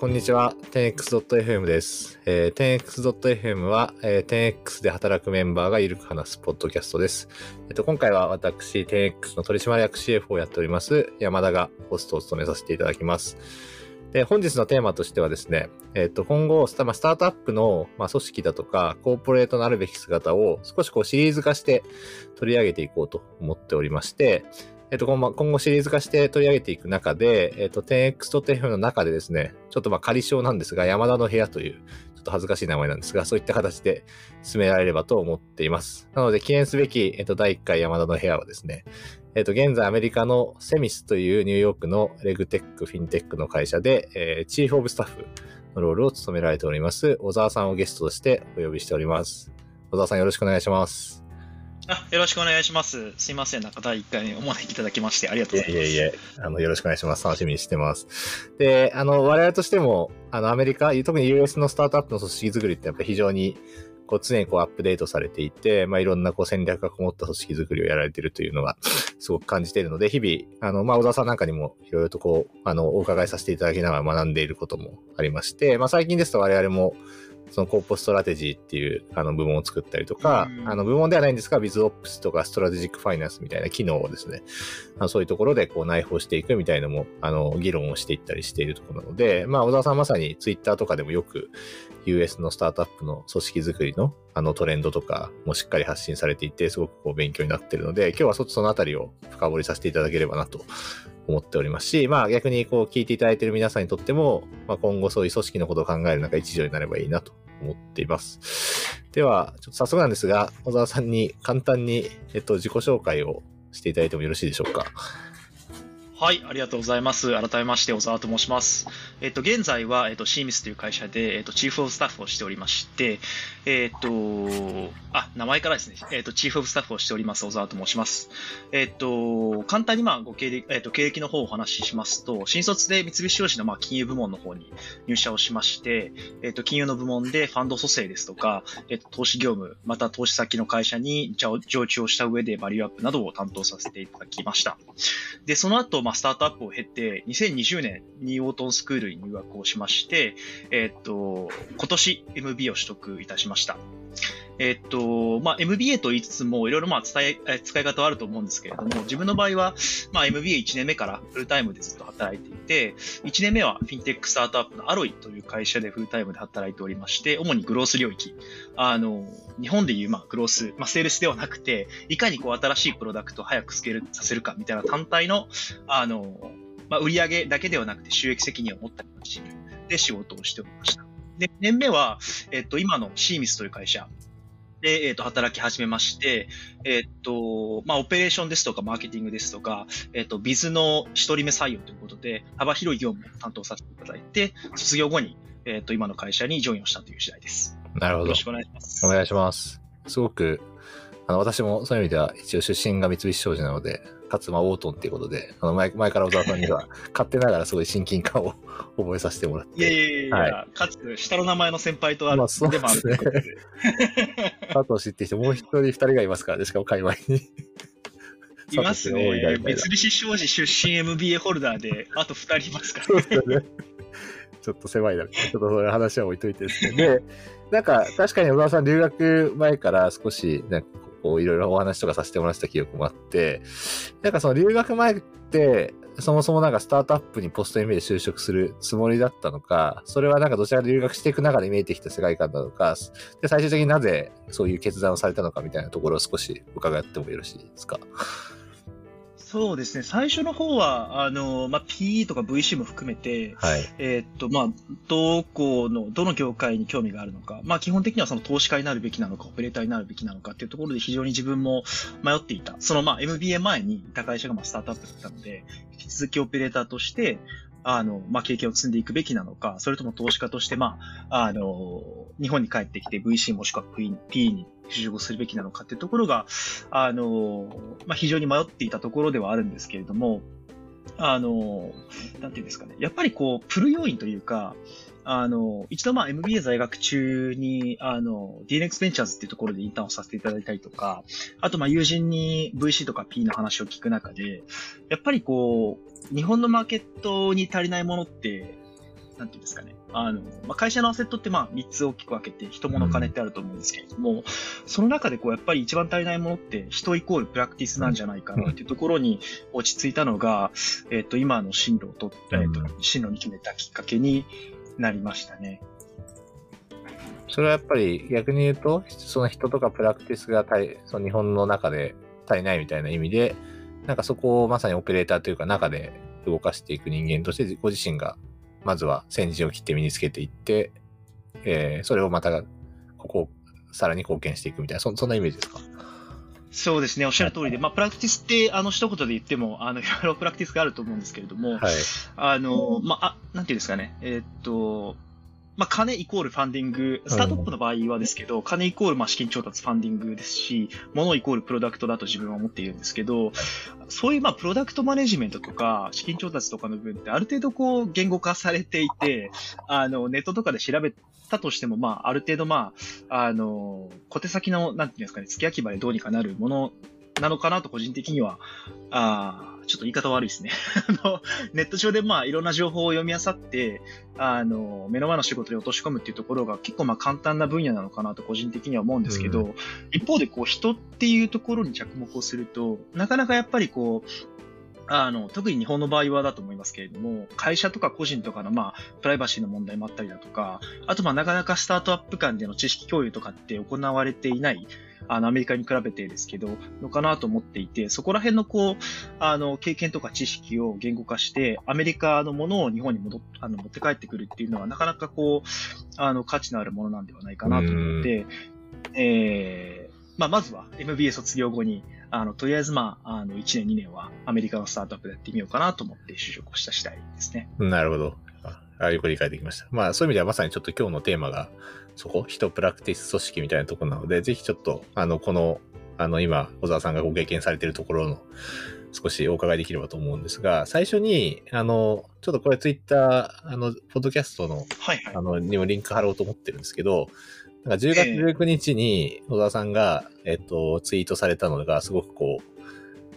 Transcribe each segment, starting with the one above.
こんにちは。10x.fm です。えー、10x.fm は、えー、10x で働くメンバーがゆるく話すポッドキャストです。えっ、と、今回は私、10x の取締役 CF をやっております、山田がホストを務めさせていただきます。で、本日のテーマとしてはですね、えっ、と、今後スタ、まあ、スタートアップの、まあ、組織だとか、コーポレートのあるべき姿を少しこうシリーズ化して取り上げていこうと思っておりまして、えっと、今後シリーズ化して取り上げていく中で、えっと、10x.fm の中でですね、ちょっとまあ仮称なんですが、山田の部屋という、ちょっと恥ずかしい名前なんですが、そういった形で進められればと思っています。なので、記念すべき、えっと、第1回山田の部屋はですね、えっと、現在アメリカのセミスというニューヨークのレグテック、フィンテックの会社で、えー、チーフオブスタッフのロールを務められております、小沢さんをゲストとしてお呼びしております。小沢さんよろしくお願いします。あよろしくお願いします。すいません。なんか第1回にお招きいただきましてありがとうございます。いえいえあの、よろしくお願いします。楽しみにしてます。で、あの、我々としても、あの、アメリカ、特に US のスタートアップの組織作りってやっぱり非常に、こう、常にこうアップデートされていて、まあ、いろんなこう戦略がこもった組織作りをやられているというのが、すごく感じているので、日々、あの、まあ、小田さんなんかにもいろいろとこう、あの、お伺いさせていただきながら学んでいることもありまして、まあ、最近ですと我々も、その corp strategy っていうあの部門を作ったりとか、あの部門ではないんですが、 BizOps とか strategic finance みたいな機能をですね、あのそういうところでこう内包していくみたいなのも、あの、議論をしていったりしているところなので、まあ、小沢さんまさにツイッターとかでもよく US のスタートアップの組織づくりのあのトレンドとかもしっかり発信されていて、すごくこう勉強になっているので、今日はそのあたりを深掘りさせていただければなと思っておりますし、まあ逆にこう聞いていただいている皆さんにとっても、まあ今後そういう組織のことを考える中一助になればいいなと思っています。では、ちょっと早速なんですが、小沢さんに簡単に、えっと、自己紹介をしていただいてもよろしいでしょうか。はい、ありがとうございます。改めまして、小沢と申します。えっと、現在は、えっと、シーミスという会社で、えっと、チーフオブスタッフをしておりまして、えっと、あ、名前からですね、えっと、チーフオブスタッフをしております、小沢と申します。えっと、簡単に、まあ、ご経歴、えっと、経歴の方をお話ししますと、新卒で三菱商事の、まあ、金融部門の方に入社をしまして、えっと、金融の部門でファンド蘇生ですとか、えっと、投資業務、また投資先の会社に常駐をした上でバリューアップなどを担当させていただきました。で、その後、ままあ、スタートアップを経て、2020年に Wharton School に入学をしまして、えっと、今年 MB を取得いたしました。えっと、まあ、MBA と言いつつも、いろいろまあ伝え、使い方はあると思うんですけれども、自分の場合は、まあ、MBA1 年目からフルタイムでずっと働いていて、1年目はフィンテックスタートアップの Alloy という会社でフルタイムで働いておりまして、主に growth 領域。あの、日本でいう、まあ、 growth、まあ、セールスではなくて、いかにこう、新しいプロダクトを早くスケールさせるかみたいな単体の、あの、まあ、売上だけではなくて収益責任を持ったチームで仕事をしておりました。で、2年目は、えっと、今のシーミスという会社、で、えっ、ー、と、働き始めまして、えっ、ー、と、まあ、オペレーションですとか、マーケティングですとか、えっ、ー、と、ビズの一人目採用ということで、幅広い業務を担当させていただいて、卒業後に、えっ、と、今の会社にジョインをしたという次第です。なるほど。よろしくお願いします。お願いします。すごく、あの、私もそういう意味では、一応出身が三菱商事なので、かつ、まあ、オートンっていうことで、あの前前から小沢さんには、勝手ながらすごい親近感を 覚えさせてもらって。いやいやいや、はい、かつ、下の名前の先輩とあるまあ、そうですね。佐藤知って人、もう一人二人がいますからね、しかも界隈に。いますね。三菱商事出身 MBA ホルダーで、あと二人いますから、ね。ね。ちょっと狭いな。ちょっとそういう話は置いといてですね。で、なんか、確かに小沢さん留学前から少し、なんかこういろいろお話とかさせてもらった記憶もあって、なんかその留学前って、そもそもなんかスタートアップにポスト MA で就職するつもりだったのか、それはなんかどちらか留学していく中で見えてきた世界観なのか、で、最終的になぜそういう決断をされたのかみたいなところを少し伺ってもよろしいですか？そうですね。最初の方は、あの、まあ、PE とか VC も含めて、はい、えー、っと、まあ、どこの、どの業界に興味があるのか、まあ、基本的にはその投資家になるべきなのか、オペレーターになるべきなのかっていうところで非常に自分も迷っていた。その、まあ、MBA 前にいた会社がまあスタートアップだったので、引き続きオペレーターとして、あの、まあ、経験を積んでいくべきなのか、それとも投資家として、まあ、あの、日本に帰ってきて VC もしくは PE に就職するべきなのかっていうところが、あの、まあ、非常に迷っていたところではあるんですけれども、あの、なんていうんですかね。やっぱりこう、プル要因というか、あの、一度まあ MBA 在学中に、あの、DNX ベンチャーズっていうところでインターンをさせていただいたりとか、あとまあ友人に VC とか P の話を聞く中で、やっぱりこう、日本のマーケットに足りないものって、なんていうんですかね。あの、まあ、会社のアセットってまあ3つ大きく分けて、人物金ってあると思うんですけれども、うん、その中でこうやっぱり一番足りないものって人イコールプラクティスなんじゃないかなっていうところに落ち着いたのが、えっ、と、今の進路をと、えっ、と、進路に決めたきっかけになりましたね。それはやっぱり逆に言うと、その人とかプラクティスがその日本の中で足りないみたいな意味で、なんかそこをまさにオペレーターというか中で動かしていく人間としてご自身がまずは先陣を切って身につけていって、えー、それをまたここさらに貢献していくみたいなそそんなイメージですか？そうですね、おっしゃる通りで、まあ、プラクティスって、あの、一言で言っても、あの、いろいろプラクティスがあると思うんですけれども、はい、あの、まあ、あ、なんていうんですかね、えー、っと、まあ、金イコールファンディング、スタートアップの場合はですけど、金イコールまあ資金調達ファンディングですし、物イコールプロダクトだと自分は思っているんですけど、そういうまあプロダクトマネジメントとか資金調達とかの部分ってある程度こう言語化されていて、あのネットとかで調べたとしてもまあある程度まあ、あの、小手先のなんていうんですかね、付け焼き場でどうにかなるものなのかなと個人的には、あちょっと言い方悪いですね。あの、ネット上でまあいろんな情報を読み漁って、あの、目の前の仕事に落とし込むっていうところが結構まあ簡単な分野なのかなと個人的には思うんですけど、うん、一方でこう人っていうところに着目をすると、なかなかやっぱりこう、あの、特に日本の場合はだと思いますけれども、会社とか個人とかの、まあ、プライバシーの問題もあったりだとか、あと、まあ、なかなかスタートアップ間での知識共有とかって行われていない、あの、アメリカに比べてですけど、のかなと思っていて、そこら辺のこう、あの、経験とか知識を言語化して、アメリカのものを日本に戻っ、あの、持って帰ってくるっていうのは、なかなかこう、あの、価値のあるものなんではないかなと思って、えー、まあ、まずは MBA 卒業後に、あの、とりあえずまあ、あの、1年2年はアメリカのスタートアップでやってみようかなと思って就職をした次第ですね。なるほど。あよく理解できました。まあ、そういう意味ではまさにちょっと今日のテーマが、そこ、人プラクティス組織みたいなところなので、ぜひちょっと、あの、この、あの、今、小沢さんがご経験されているところの、少しお伺いできればと思うんですが、最初に、あの、ちょっとこれツイッター、あの、ポッドキャストの、はいはい、あの、にもリンク貼ろうと思ってるんですけど、なんか10月19日に小沢さんが、えっと、ツイートされたのが、すごくこう、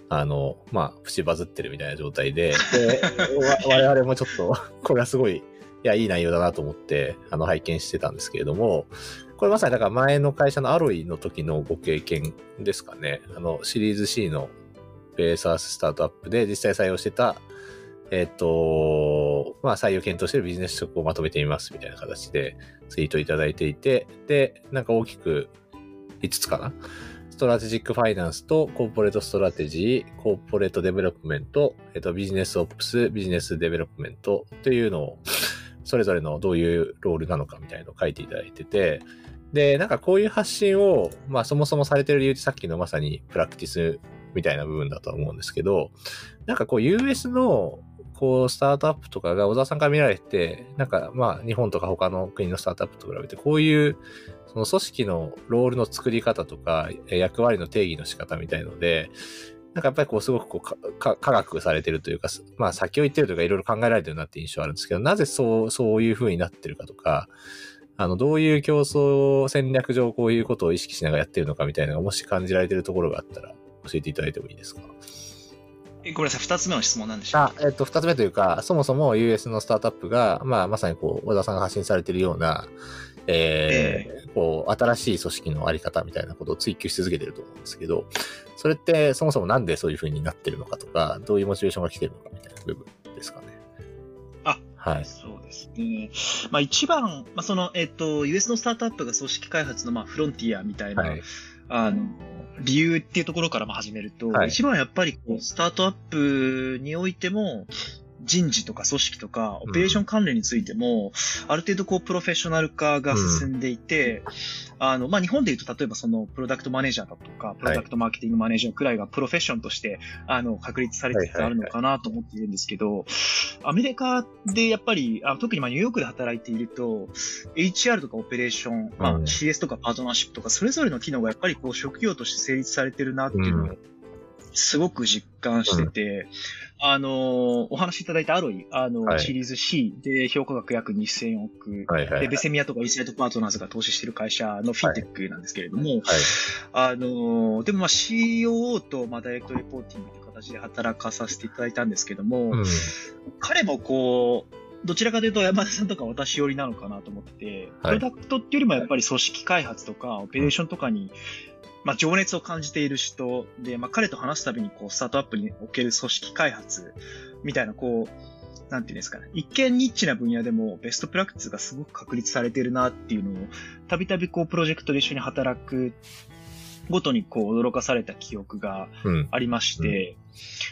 あの、まあ、プチバズってるみたいな状態で、で 我々もちょっと、これはすごい、いいや、いい内容だなと思って、あの、拝見してたんですけれども、これまさにだから前の会社の Alloy の時のご経験ですかね。あの、シリーズ C の米 SaaS スタートアップで実際採用してた、えっ、と、まあ、採用検討してるビジネス職をまとめてみますみたいな形でツイートいただいていて、で、なんか大きく5つかな？ strategic finance と corporate strategy、corporate development、えっと、 business ops、business development というのを、それぞれのどういうロールなのかみたいなのを書いていただいてて、で、なんかこういう発信を、まあそもそもされてる理由ってさっきのまさにプラクティスみたいな部分だと思うんですけど、なんかこう US のこう、スタートアップとかが小沢さんから見られて、なんかまあ、日本とか他の国のスタートアップと比べて、こういう、その組織のロールの作り方とか、役割の定義の仕方みたいので、なんかやっぱりこう、すごくこう、科学されてるというか、まあ、先を言ってるというか、いろいろ考えられてるなって印象あるんですけど、なぜそう、そういう風になってるかとか、あの、どういう競争戦略上こういうことを意識しながらやってるのかみたいなのが、もし感じられてるところがあったら、教えていただいてもいいですか？ごめんなさい、二つ目の質問なんでしょうあ、えっと、二つ目というか、そもそも US のスタートアップが、まあ、まさにこう、小田さんが発信されているような、えー、えー、こう、新しい組織のあり方みたいなことを追求し続けてると思うんですけど、それってそもそもなんでそういうふうになってるのかとか、どういうモチベーションが来てるのかみたいな部分ですかね。あ、はい。そうですね。まあ一番、まあその、えっ、ー、と、US のスタートアップが組織開発の、まあフロンティアみたいな、はい、あの、理由っていうところからも始めると、はい、一番やっぱりこう、スタートアップにおいても、人事とか組織とか、オペレーション関連についても、うん、ある程度こう、プロフェッショナル化が進んでいて、うん、あの、まあ、日本で言うと、例えばその、プロダクトマネージャーだとか、プロダクトマーケティングマネージャーくらいがプロフェッションとして、あの、確立されてあるのかなと思っているんですけど、アメリカでやっぱり、あ特にま、ニューヨークで働いていると、HR とかオペレーション、まあ、CS とかパートナーシップとか、それぞれの機能がやっぱりこう、職業として成立されてるなっていうのを、すごく実感してて、うん、あの、お話しいただいたアロイ、あの、はい、シリーズ C で評価額約2000億、はいはいはい、で、ベセミアとかインサイトパートナーズが投資してる会社のフィンテックなんですけれども、はい。はい、あの、でもまあ COO とまあダイレクトレポーティングという形で働かさせていただいたんですけども、うん、彼もこう、どちらかというと山田さんとか私寄りなのかなと思ってて、はい。プロダクトっていうよりもやっぱり組織開発とか、オペレーションとかに、まあ、情熱を感じている人で、まあ、彼と話すたびに、こう、スタートアップにおける組織開発みたいな、こう、なんていうんですかね。一見ニッチな分野でもベストプラクティスがすごく確立されているなっていうのを、たびたびこう、プロジェクトで一緒に働くごとにこう、驚かされた記憶がうん。ありまして、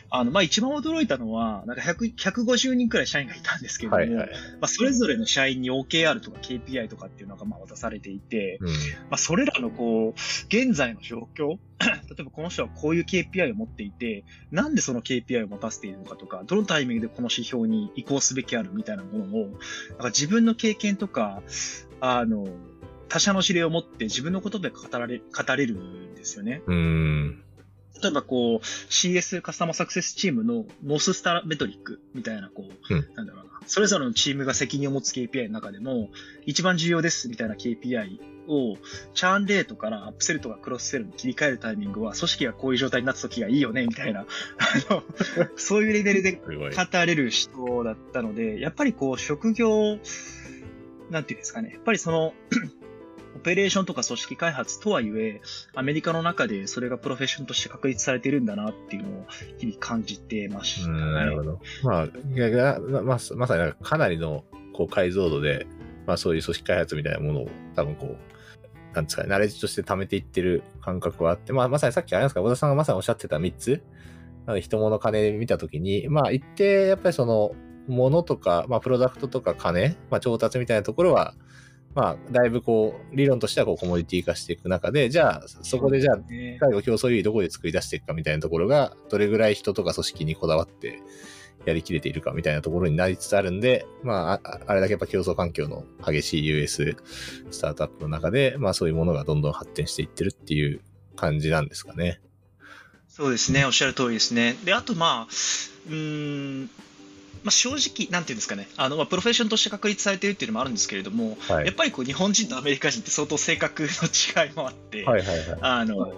あの、まあ、一番驚いたのは、なんか100 150人くらい社員がいたんですけれども、はいはい。まあ、それぞれの社員に OKR とか KPI とかっていうのがまあ渡されていて、うん。まあ、それらのこう、現在の状況、例えばこの人はこういう KPI を持っていて、なんでその KPI を持たせているのかとか、どのタイミングでこの指標に移行すべきあるみたいなものを、なんか自分の経験とか、あの、他者の指令を持って自分の言葉で語られ、語れるんですよね。うん。例えばこう、CS カスタマーサクセスチームのノーススターメトリックみたいな、こう、うんなんだろうな。それぞれのチームが責任を持つ KPI の中でも、一番重要ですみたいな KPI を、チャーンレートからアップセルとかクロスセルに切り替えるタイミングは、組織がこういう状態になった時がいいよね、みたいな、あの、そういうレベルで。語れる人だったので、やっぱりこう、職業、なんていうんですかね。やっぱりその、オペレーションとか組織開発とはいえ、アメリカの中でそれがプロフェッションとして確立されているんだなっていうのを日々感じてましたね。うん、なるほど。まあ、いやいやまままさにかかなりのこう解像度で、まあそういう組織開発みたいなものを多分こう、なんですかね、ナレッジとして貯めていってる感覚はあって、まあまさにさっきあれですか、小田さんがまさにおっしゃってた3つ、なので人物金で見たときに、まあ一定やっぱりその、物とか、まあプロダクトとか金、まあ調達みたいなところは、まあだいぶこう、理論としてはこうコモディティ化していく中で、じゃあそこでじゃあね最後競争優位どこで作り出していくかみたいなところが、どれぐらい人とか組織にこだわってやりきれているかみたいなところになりつつあるんで、まあ、ああれだけやっぱ競争環境の激しい US スタートアップの中で、まあそういうものがどんどん発展していってるっていう感じなんですかね。そうですね、おっしゃる通りですね。で、あとまあ、うーん、まあ、正直、なんていうんですかね、あの、まあ、プロフェッションとして確立されているっていうのもあるんですけれども、はい。やっぱりこう、日本人とアメリカ人って相当性格の違いもあって、はいはいはい。あの、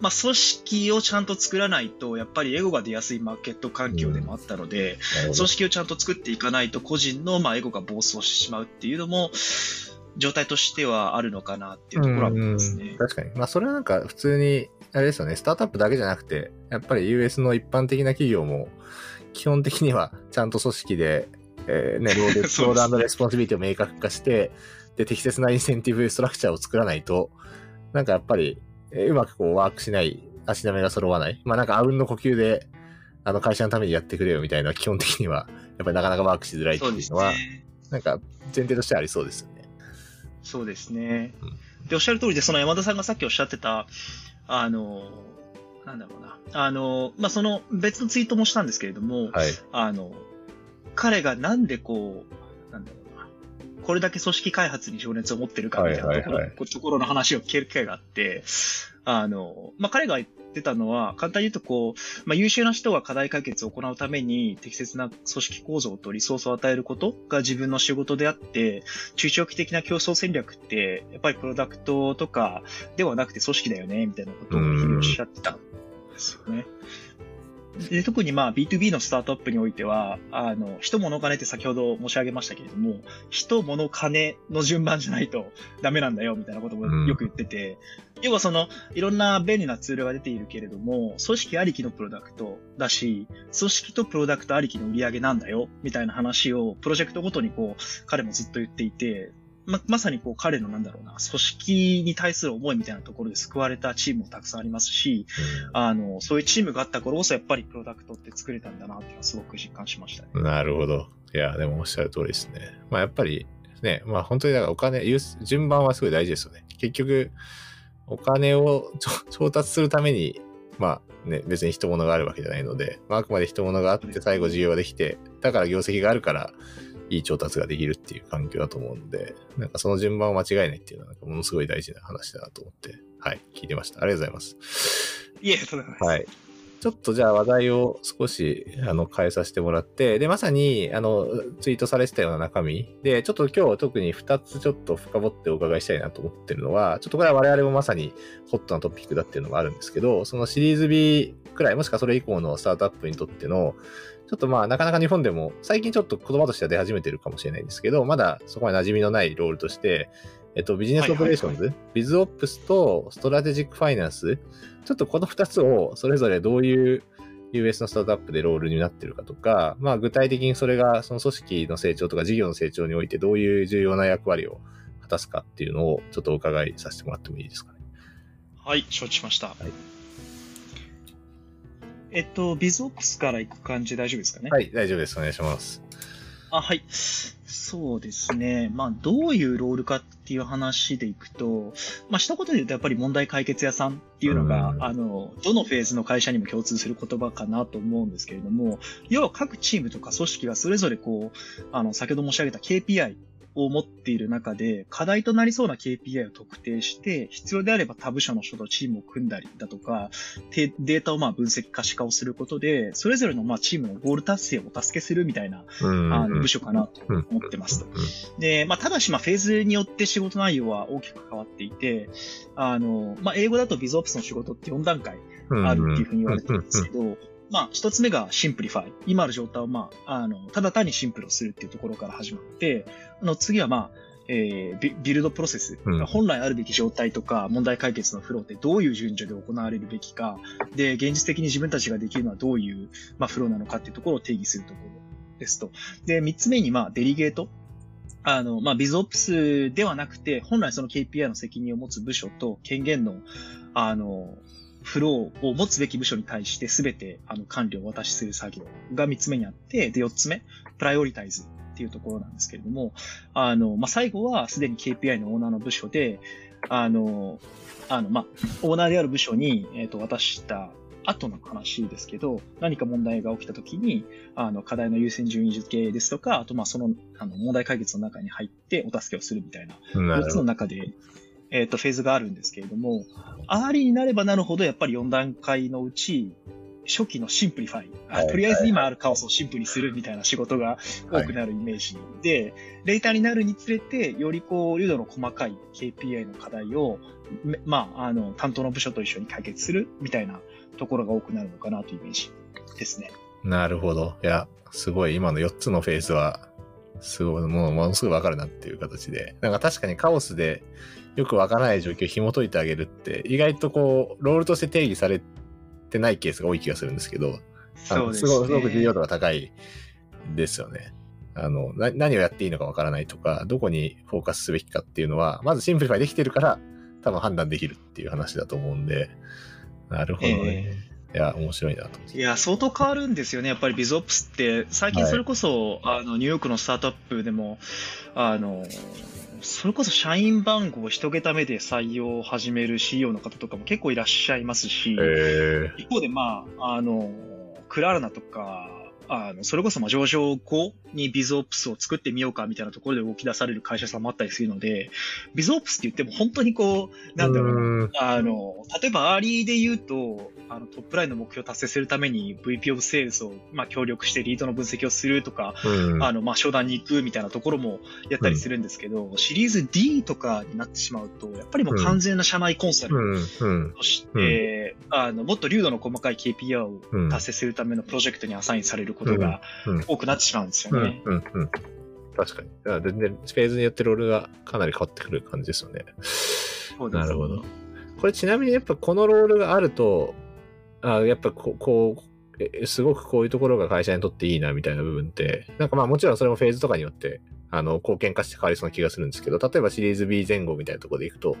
まあ、組織をちゃんと作らないと、やっぱりエゴが出やすいマーケット環境でもあったので、組織をちゃんと作っていかないと、個人のまあエゴが暴走してしまうっていうのも、状態としてはあるのかなっていうところは思いますねうん。確かに。まあそれはなんか普通に、あれですよね、スタートアップだけじゃなくて、やっぱり US の一般的な企業も、基本的にはちゃんと組織で、えーね、 role、role responsibility を明確化して、で、適切なインセンティブ structure を作らないと、なんかやっぱり、えーうまくこうワークしない、足並みが揃わない。まあなんかあうんの呼吸で、あの会社のためにやってくれよみたいな、基本的には、やっぱりなかなかワークしづらいっていうのは、ね。なんか前提としてはありそうですよね。そうですね。で、おっしゃる通りで、その山田さんがさっきおっしゃってた、あの、なんだろうな。あの、まあ、その別のツイートもしたんですけれども、はい。あの、彼がなんでこう、なんだろうな。これだけ組織開発に情熱を持ってるかみたいなところ,、はいはいはところの話を聞ける機会があって、あの、まあ、彼が言ってたのは、簡単に言うとこう、まあ、優秀な人が課題解決を行うために適切な組織構造とリソースを与えることが自分の仕事であって、中長期的な競争戦略って、やっぱりプロダクトとかではなくて組織だよね、みたいなことをおっしゃってたんですよね。で特にまあ B2B のスタートアップにおいては、あの、人物金って先ほど申し上げましたけれども、人物金の順番じゃないとダメなんだよみたいなこともよく言ってて、要はその、いろんな便利なツールが出ているけれども、組織ありきのプロダクトだし、組織とプロダクトありきの売り上げなんだよ、みたいな話をプロジェクトごとにこう、彼もずっと言っていて、ま、まさにこう彼のなんだろうな、組織に対する思いみたいなところで救われたチームもたくさんありますし、あの、そういうチームがあった頃こそやっぱりプロダクトって作れたんだなっていうのはすごく実感しましたね。なるほど。いや、でもおっしゃる通りですね。まあやっぱりね、まあ本当にだからお金、順番はすごい大事ですよね。結局、お金を調達するために、まあね、別に人物があるわけじゃないので、まあ、あくまで人物があって最後需要ができて、だから業績があるから、いい調達ができるっていう環境だと思うので、なんかその順番を間違えないっていうのは、なんかものすごい大事な話だなと思って、はい、聞いてました。ありがとうございます。いえ、とんでもないです。はい。ちょっとじゃあ話題を少しあの変えさせてもらって、で、まさにあのツイートされてたような中身で、ちょっと今日特に2つちょっと深掘ってお伺いしたいなと思ってるのは、ちょっとこれは我々もまさにホットなトピックだっていうのがあるんですけど、そのシリーズ B くらい、もしくはそれ以降のスタートアップにとってのちょっとまあ、なかなか日本でも、最近ちょっと言葉としては出始めてるかもしれないんですけど、まだそこまで馴染みのない role として、えっと、 Business Operations、はい BizOps と Strategic Finance、ちょっとこの2つをそれぞれどういう US のスタートアップでロールになってるかとか、まあ具体的にそれがその組織の成長とか事業の成長においてどういう重要な役割を果たすかっていうのをちょっとお伺いさせてもらってもいいですかね。はい、承知しました。いえっと、ビズオプスから行く感じ大丈夫ですかね？はい、大丈夫です。お願いします。あ、はい。そうですね。まあ、どういうロールかっていう話でいくと、まあ、一言で言うとやっぱり問題解決屋さんっていうのが、うんあの、どのフェーズの会社にも共通する言葉かなと思うんですけれども、要は各チームとか組織がそれぞれこう、あの、先ほど申し上げた KPI を持っている中で、課題となりそうな KPI を特定して、必要であれば他部署の人とチームを組んだりだとか、てデータをまあ分析可視化をすることで、それぞれのまあチームのゴール達成をお助けするみたいなうん。あの部署かなと思ってますと。で、まあ、ただし、まあ、フェーズによって仕事内容は大きく変わっていて、あの、まあ、英語だと BizOps の仕事って4段階あるっていうふうに言われてるんですけど、まあ、一つ目が simplify。今ある状態を、まあ、あの、ただ単にシンプルをするっていうところから始まって、あの、次は、まあ、えー b build process、うん本来あるべき状態とか問題解決のフローってどういう順序で行われるべきか、で、現実的に自分たちができるのはどういう、まあ、フローなのかっていうところを定義するところですと。で、三つ目に、まあ、デリゲート。あの、まあ、ビズオプスではなくて、本来その KPI の責任を持つ部署と権限の、あの、フローを持つべき部署に対して全てあの管理をお渡しする作業が3つ目にあって、で、4つ目、プライオリタイズっていうところなんですけれども、あの、まあ、最後はすでに KPI のオーナーの部署で、あの、あの、まあ、オーナーである部署に、えっ、と、渡した後の話ですけど、何か問題が起きたときに、あの、課題の優先順位付けですとか、あと、まあ、その、あの、問題解決の中に入ってお助けをするみたいな4つの。中で、えっ、と、フェーズがあるんですけれども、 early になればなるほど、やっぱり4段階のうち、初期の simplify、とりあえず今あるカオスをシンプルにするみたいな仕事が多くなるイメージで、 later になるにつれて、よりこう、粒度の細かい KPI の課題を、めまあ、あの、担当の部署と一緒に解決するみたいなところが多くなるのかなというイメージですね。なるほど。いや、すごい、今の4つのフェーズは、すごい、もう、ものすごいわかるなっていう形で。なんか確かにカオスで、よくわからない状況を紐解いてあげるって、意外とこう、 role として定義されてないケースが多い気がするんですけど、すすごく重要度が高いですよね。あの、な何をやっていいのかわからないとか、どこにフォーカスすべきかっていうのは、まず simplify できてるから、多分判断できるっていう話だと思うんで、なるほどね。いや、面白いなと。いや、相当変わるんですよね。やっぱりビズオプスって、最近はいそれこそ、あの、ニューヨークのスタートアップでも、あの、それこそ社員番号一桁目で採用を始める CEO の方とかも結構いらっしゃいますし、え一方で、まあ、あの、クラーナとか、あの、それこそまあ上場後にビズオプスを作ってみようかみたいなところで動き出される会社さんもあったりするので、BizOps って言っても本当にこう、なんだろうな、うあの、例えば early で言うと、あの top line の目標を達成するために VP of Sales を、まあ、協力してリードの分析をするとか、ん。あの、まあ、商談に行くみたいなところもやったりするんですけど、シリーズ D とかになってしまうと、やっぱりもう完全な社内コンサルうん、うん、として、あの、もっと粒度の細かい KPI をうん。達成するためのプロジェクトにアサインされることがうんうん多くなってしまうんですうん、よね。うん、うん。確かに。だから全然、フェーズによってロールがかなり変わってくる感じですよね。そうですなるほど。これちなみにやっぱこのロールがあると、あやっぱこう、こうすごくこういうところが会社にとっていいなみたいな部分って、なんかまあもちろんそれもフェーズとかによって、あの、貢献化して変わりそうな気がするんですけど、例えばシリーズ B 前後みたいなところでいくと、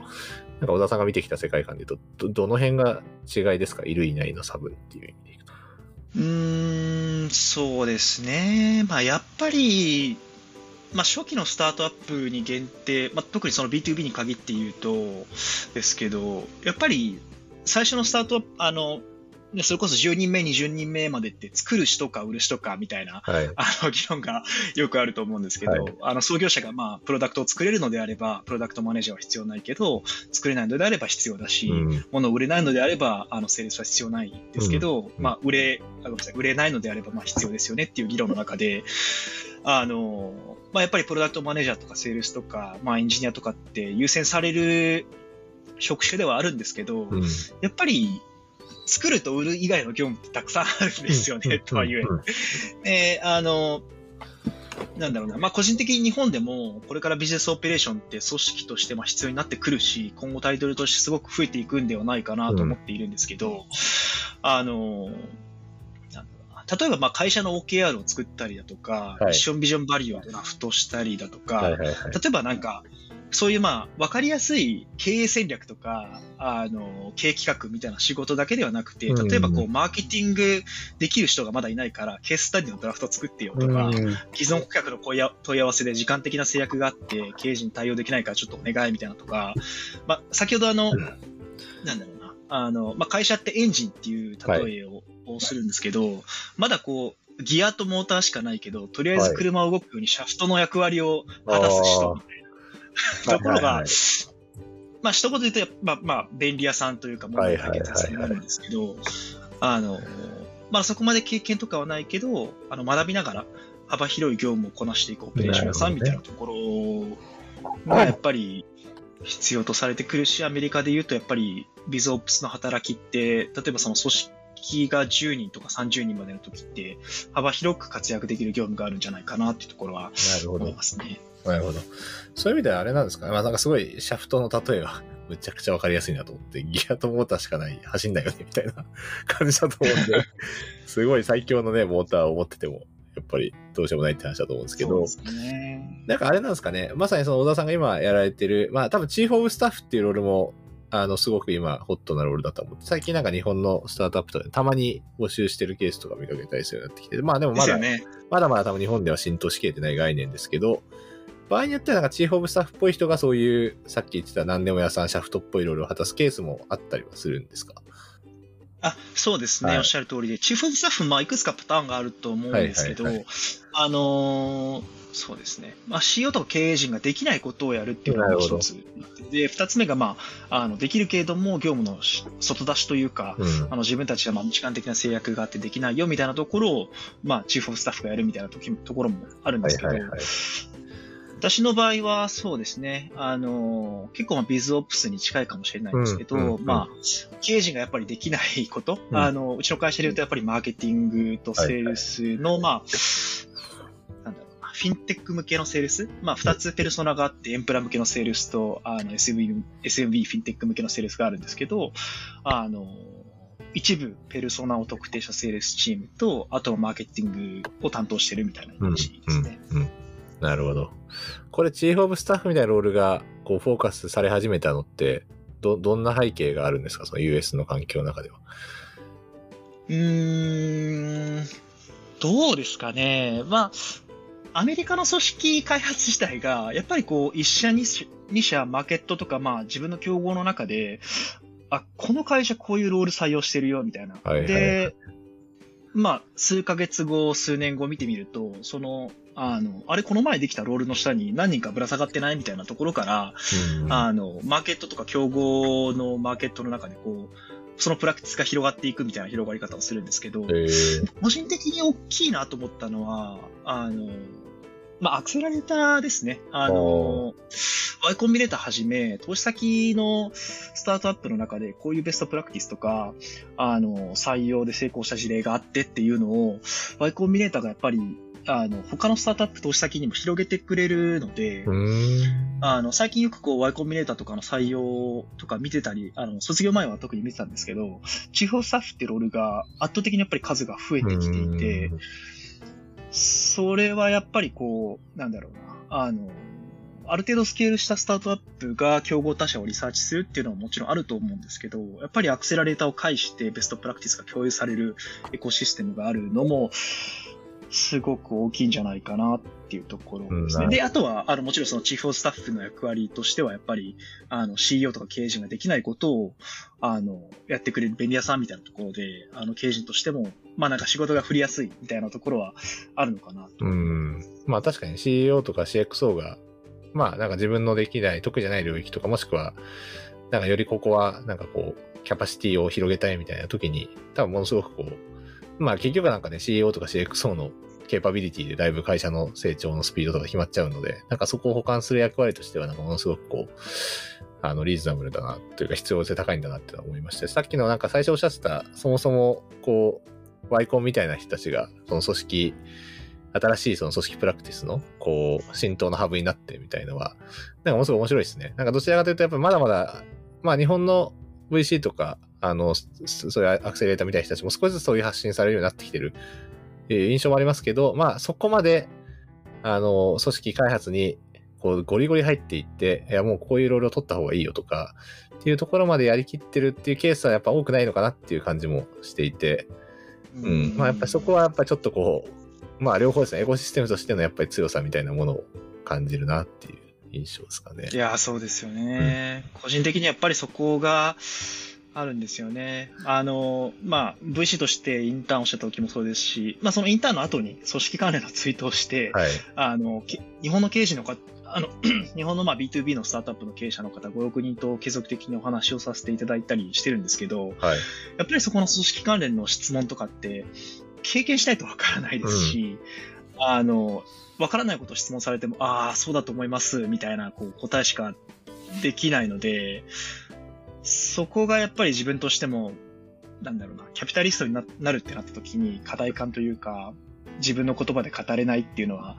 なんか小田さんが見てきた世界観で言うと、ど、どの辺が違いですか？いるいないの差分っていう意味でいくと。うーん、そうですね。まあ、やっぱり、まあ、初期のスタートアップに限定、まあ、特にその B2B に限って言うと、ですけど、やっぱり、最初のスタートアップ、あの、ねそれこそ10人目、20人目までって作る人か売る人かみたいな、はい。あの、議論がよくあると思うんですけど、はいあの、創業者がまあ、プロダクトを作れるのであれば、プロダクトマネージャーは必要ないけど、作れないのであれば必要だし、うん。物を売れないのであれば、あの、セールスは必要ないですけど、うんまあ、売れ、あごめんなさい、売れないのであれば、まあ、必要ですよねっていう議論の中で、あの、まあ、やっぱりプロダクトマネージャーとかセールスとか、まあ、エンジニアとかって優先される職種ではあるんですけど、うん。やっぱり、作ると売る以外の業務ってたくさんあるんですよね、とは言え。うんで、あの、なんだろうな、まあ、個人的に日本でも、これからビジネスオペレーションって組織としても必要になってくるし、今後タイトルとしてすごく増えていくんではないかなと思っているんですけど、あの、なんだろうな例えばまあ会社の OKR を作ったりだとか、はいミッションビジョンバリューをドラフトしたりだとか。例えばなんか、そういうまあ、わかりやすい経営戦略とか、あの、経営企画みたいな仕事だけではなくて、例えばこうう、マーケティングできる人がまだいないから、ケーススタディのドラフト作ってよとか、うん。既存顧客の問い合わせで時間的な制約があって、経営陣に対応できないからちょっとお願いみたいなとか、まあ、先ほどあの、うん。なんだろうな、あの、まあ、会社ってエンジンっていう例えを,、をするんですけど、まだこう、ギアとモーターしかないけど、とりあえず車を動くようにシャフトの役割を果たす人みたいな ところがまあ、一言で言うと、まあ、まあ、便利屋さんというか、問題解決屋さんになるんですけど、あの、まあ、そこまで経験とかはないけど、あの、学びながら、幅広い業務をこなしていくオペレーション屋さんみたいなところが、やっぱり必要とされてくるし、アメリカで言うと、やっぱり、ビズオプスの働きって、例えばその組織が10人とか30人までの時って、幅広く活躍できる業務があるんじゃないかなっていうところは思い。ますね。なるほど。そういう意味ではあれなんですかね。まあなんかすごいシャフトの例えが むちゃくちゃわかりやすいなと思って、ギアとモーターしかない、走んないよね、みたいな 感じだと思うんで、すごい最強のね、モーターを持ってても、やっぱりどうしようもないって話だと思うんですけど、ね。なんかあれなんですかね。まさにその小田さんが今やられてる、まあ多分チーフオブスタッフっていうロールも、あの、すごく今ホットなロールだと思って、最近なんか日本のスタートアップとかでたまに募集してるケースとか見かけたりするようになってきて、まあでもまだね。まだまだ多分日本では浸透しきれてない概念ですけど、場合によってはなんかチーフオブスタッフっぽい人がそういう、さっき言ってた何でも屋さんシャフトっぽいロールを果たすケースもあったりはするんですか？あそうですね、はいおっしゃる通りで、チーフオブスタッフ、まあ、いくつかパターンがあると思うんですけど、はいはいはあのーそうですね、まあ、CEO とか経営陣ができないことをやるっていうのが一つで、二つ目が、まあ、あのできるけれども、業務のし外出しというか、うん。あの自分たちはまあ時間的な制約があってできないよみたいなところを、まあ、 Chief of Staff がやるみたいなときところもあるんですけど、はいはいはい。私の場合はそうですね、あの、結構まあ BizOps に近いかもしれないんですけど、うんうんうん。まあ、経営陣がやっぱりできないこと、うん。あの、うちの会社で言うとやっぱりマーケティングとセールスの、まあ、なんだろうな、フィンテック向けのセールス。まあ、二つペルソナがあって、エンプラ向けのセールスと、あの、SMB、SMB フィンテック向けのセールスがあるんですけど、あの、一部ペルソナを特定したセールスチームと、あとはマーケティングを担当してるみたいなイメージですね。うんうんなるほど。これ、チーフオブスタッフみたいなロールが、こう、フォーカスされ始めたのって、ど、どんな背景があるんですか？その US の環境の中では。うーん、どうですかね？まあ、アメリカの組織開発自体が、やっぱりこう、一社二社、二社マーケットとか、まあ、自分の競合の中で、あ、この会社こういうロール採用してるよ、みたいな。はいはいはいで、まあ、数ヶ月後、数年後見てみると、その、あの、あれ、この前できたロールの下に何人かぶら下がってないみたいなところから、うん。あの、マーケットとか競合のマーケットの中でこう、そのプラクティスが広がっていくみたいな広がり方をするんですけど、えー。個人的に大きいなと思ったのは、あの、まあ、アクセラレーターですね。あの、Y コンビネーターはじめ、投資先のスタートアップの中でこういうベストプラクティスとか、あの、採用で成功した事例があってっていうのを、Y コンビネーターがやっぱり、あの、他のスタートアップ投資先にも広げてくれるので。あの、最近よくこう Y コンビネーターとかの採用とか見てたり、あの、卒業前は特に見てたんですけど、地方スタッフってロールが圧倒的にやっぱり数が増えてきていて、それはやっぱりこう、なんだろうな、あの、ある程度スケールしたスタートアップが競合他社をリサーチするっていうのはもちろんあると思うんですけど、やっぱりアクセラレーターを介してベストプラクティスが共有されるエコシステムがあるのも、すごく大きいんじゃないかなっていうところですね。うんで、あとは、あの、もちろんそのチーフスタッフの役割としては、やっぱり、あの、CEO とか経営陣ができないことを、あの、やってくれる便利屋さんみたいなところで、あの、経営陣としても、まあなんか仕事が振りやすいみたいなところはあるのかなと。うん。まあ確かに CEO とか CXO が、まあなんか自分のできない、得意じゃない領域とか、もしくは、なんかよりここは、なんかこう、キャパシティを広げたいみたいな時に、多分ものすごくこう、まあ結局なんかね、CEO とか CXO のケーパビリティでだいぶ会社の成長のスピードとか決まっちゃうので、なんかそこを補完する役割としては、なんかものすごくこう、あの、リーズナブルだな、というか必要性高いんだなって思いまして、さっきのなんか最初おっしゃってた、そもそも、こう、ワイコンみたいな人たちが、その組織、新しいその組織プラクティスの、こう、浸透のハブになってみたいのは、なんかものすごい面白いですね。なんかどちらかというと、やっぱりまだまだ、まあ日本の VC とか、あの、そういうアクセレーターみたいな人たちも少しずつそういう発信されるようになってきてる、えー、印象もありますけど、まあそこまで、あの、組織開発に、こう、ゴリゴリ入っていって、いや、もうこういうロールを取った方がいいよとか、っていうところまでやりきってるっていうケースはやっぱ多くないのかなっていう感じもしていて、うん。まあやっぱりそこはやっぱりちょっとこう、まあ両方ですね、エコシステムとしてのやっぱり強さみたいなものを感じるなっていう印象ですかね。いや、そうですよね。うん、個人的にやっぱりそこが、あるんですよね。あの、まあ、VC としてインターンをした時もそうですし、まあ、そのインターンの後に組織関連のツイートをして、はい、あの、日本の経営者の方、あの、日本のまあ B2B のスタートアップの経営者の方5、6人と継続的にお話をさせていただいたりしてるんですけど、はい、やっぱりそこの組織関連の質問とかって、経験しないとわからないですし、うん、あの、わからないことを質問されても、ああ、そうだと思います、みたいなこう答えしかできないので、そこがやっぱり自分としても、なんだろうな、キャピタリストになるってなった時に課題感というか、自分の言葉で語れないっていうのは、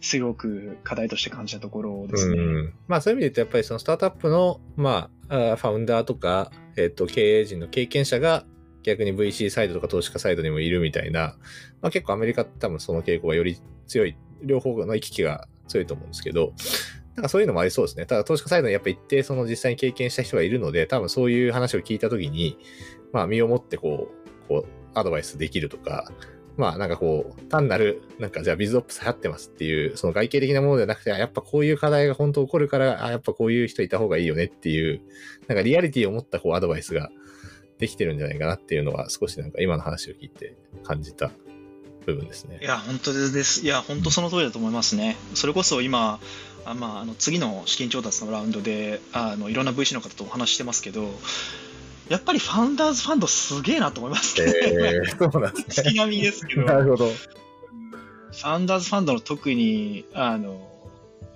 すごく課題として感じたところですね。うん、まあそういう意味で言うと、やっぱりそのスタートアップの、まあ、ファウンダーとか、えっ、ー、と、経営陣の経験者が逆に VC サイドとか投資家サイドにもいるみたいな、まあ結構アメリカって多分その傾向がより強い、両方の行き来が強いと思うんですけど、なんかそういうのもありそうですね。ただ投資家サイドにやっぱ一定その実際に経験した人がいるので、多分そういう話を聞いたときに、まあ身をもってこう、こう、アドバイスできるとか、まあなんかこう、単なる、なんかじゃあビズオップス流行ってますっていう、その外形的なものではなくて、やっぱこういう課題が本当起こるから、あやっぱこういう人いた方がいいよねっていう、なんかリアリティを持ったこうアドバイスができてるんじゃないかなっていうのは少しなんか今の話を聞いて感じた部分ですね。いや、本当です。いや、本当その通りだと思いますね。それこそ今、あまあ、あの次の資金調達のラウンドであのいろんな VC の方とお話してますけど、やっぱりファウンダーズファンドすげえなと思いますね。えー、そうなんですね。月並みですけど。なるほど。ファウンダーズファンドの特に、あの、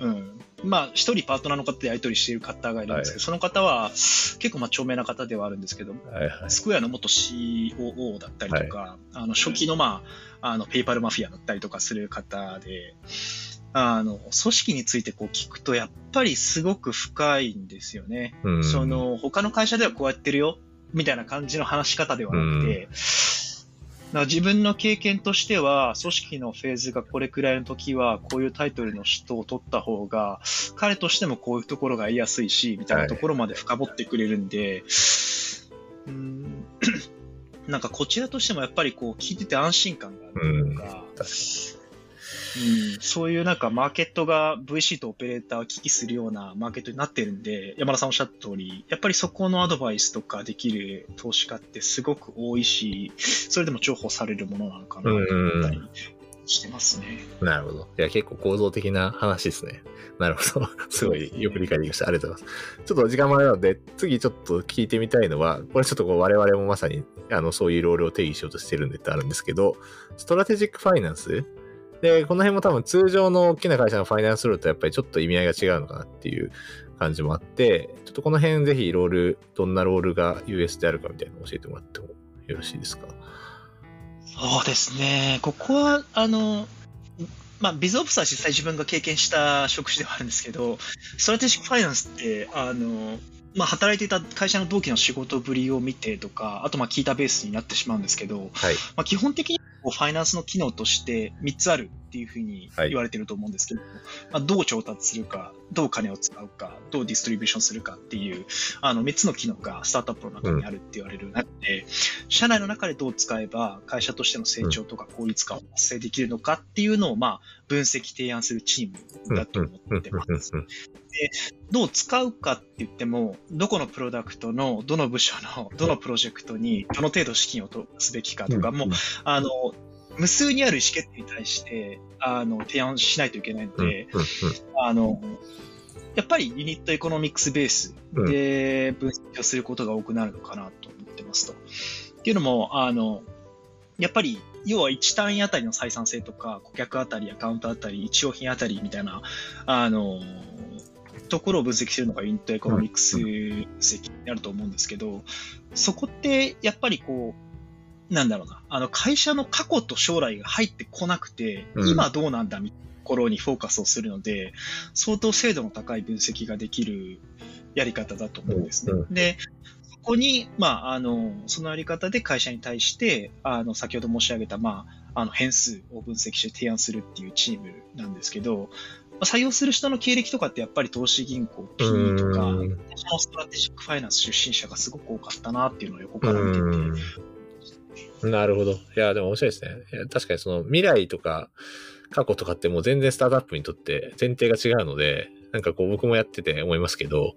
うん。まあ、一人パートナーの方でやり取りしている方がいるんですけど、はい、その方は結構まあ著名な方ではあるんですけど、はいはい、スクエアの元 COO だったりとか、はい、あの初期のまあ、あのペイパルマフィアだったりとかする方で、あの、組織についてこう聞くと、やっぱりすごく深いんですよね。うん、その、他の会社ではこうやってるよ、みたいな感じの話し方ではなくて、うん、自分の経験としては、組織のフェーズがこれくらいの時は、こういうタイトルの人を取った方が、彼としてもこういうところが言いやすいし、みたいなところまで深掘ってくれるんで、はい、うん なんかこちらとしてもやっぱりこう聞いてて安心感があるというか、うんうん、そういうなんかマーケットが VC とオペレーターを危機するようなマーケットになってるんで、山田さんおっしゃった通り、やっぱりそこのアドバイスとかできる投資家ってすごく多いし、それでも重宝されるものなのかなと思ったりしてますね。なるほど。いや、結構構造的な話ですね。なるほど。すごいよく理解できました。ありがとうございます。ちょっと時間もあるので、次ちょっと聞いてみたいのは、これちょっとこう我々もまさに、あの、そういうロールを定義しようとしてるんでってあるんですけど、ストラテジックファイナンスで、この辺も多分通常の大きな会社のファイナンスロールとやっぱりちょっと意味合いが違うのかなっていう感じもあって、ちょっとこの辺ぜひロール、どんなロールが US であるかみたいなのを教えてもらってもよろしいですか？そうですね。ここは、あの、まあ、 BizOps は実際自分が経験した職種ではあるんですけど、 Strategic Finance って、あの、まあ、働いていた会社の同期の仕事ぶりを見てとか、あとまあ聞いたベースになってしまうんですけど、はい、まあ、基本的にファイナンスの機能として3つあるっていうふうに言われてると思うんですけど、はい、まあ、どう調達するか、どう金を使うか、どう distribution するかっていう、あの3つの機能がスタートアップの中にあるって言われる中で、うん、社内の中でどう使えば会社としての成長とか効率化を達成できるのかっていうのを、まあ、分析提案するチームだと思ってます。で、どう使うかって言っても、どこのプロダクトの、どの部署の、どのプロジェクトに、どの程度資金をとすべきかとかも、あの、無数にある意思決定に対して、あの、提案しないといけないので、あの、やっぱり unit economics ベースで分析をすることが多くなるのかなと思ってますと。っていうのも、あの、やっぱり、要は1単位あたりの採算性とか、顧客あたり、アカウントあたり、1商品あたりみたいな、あの、ところを分析するのが unit economics 分析になると思うんですけど、そこってやっぱりこう、なんだろうな、あの会社の過去と将来が入ってこなくて、うん。今どうなんだみたいなところにフォーカスをするので、相当精度の高い分析ができるやり方だと思うんですね。うんで、そこに、まあ、あの、そのやり方で会社に対して、あの、先ほど申し上げた、まあ、あの、変数を分析して提案するっていうチームなんですけど、まあ採用する人の経歴とかってやっぱり投資銀行、PE とか、うん。そのストラテジックファイナンス出身者がすごく多かったなっていうのを横かうら見てて、ん。なるほど。いや、でも面白いですね。いや確かにその未来とか過去とかってもう全然スタートアップにとって前提が違うので、なんかこう僕もやってて思いますけど、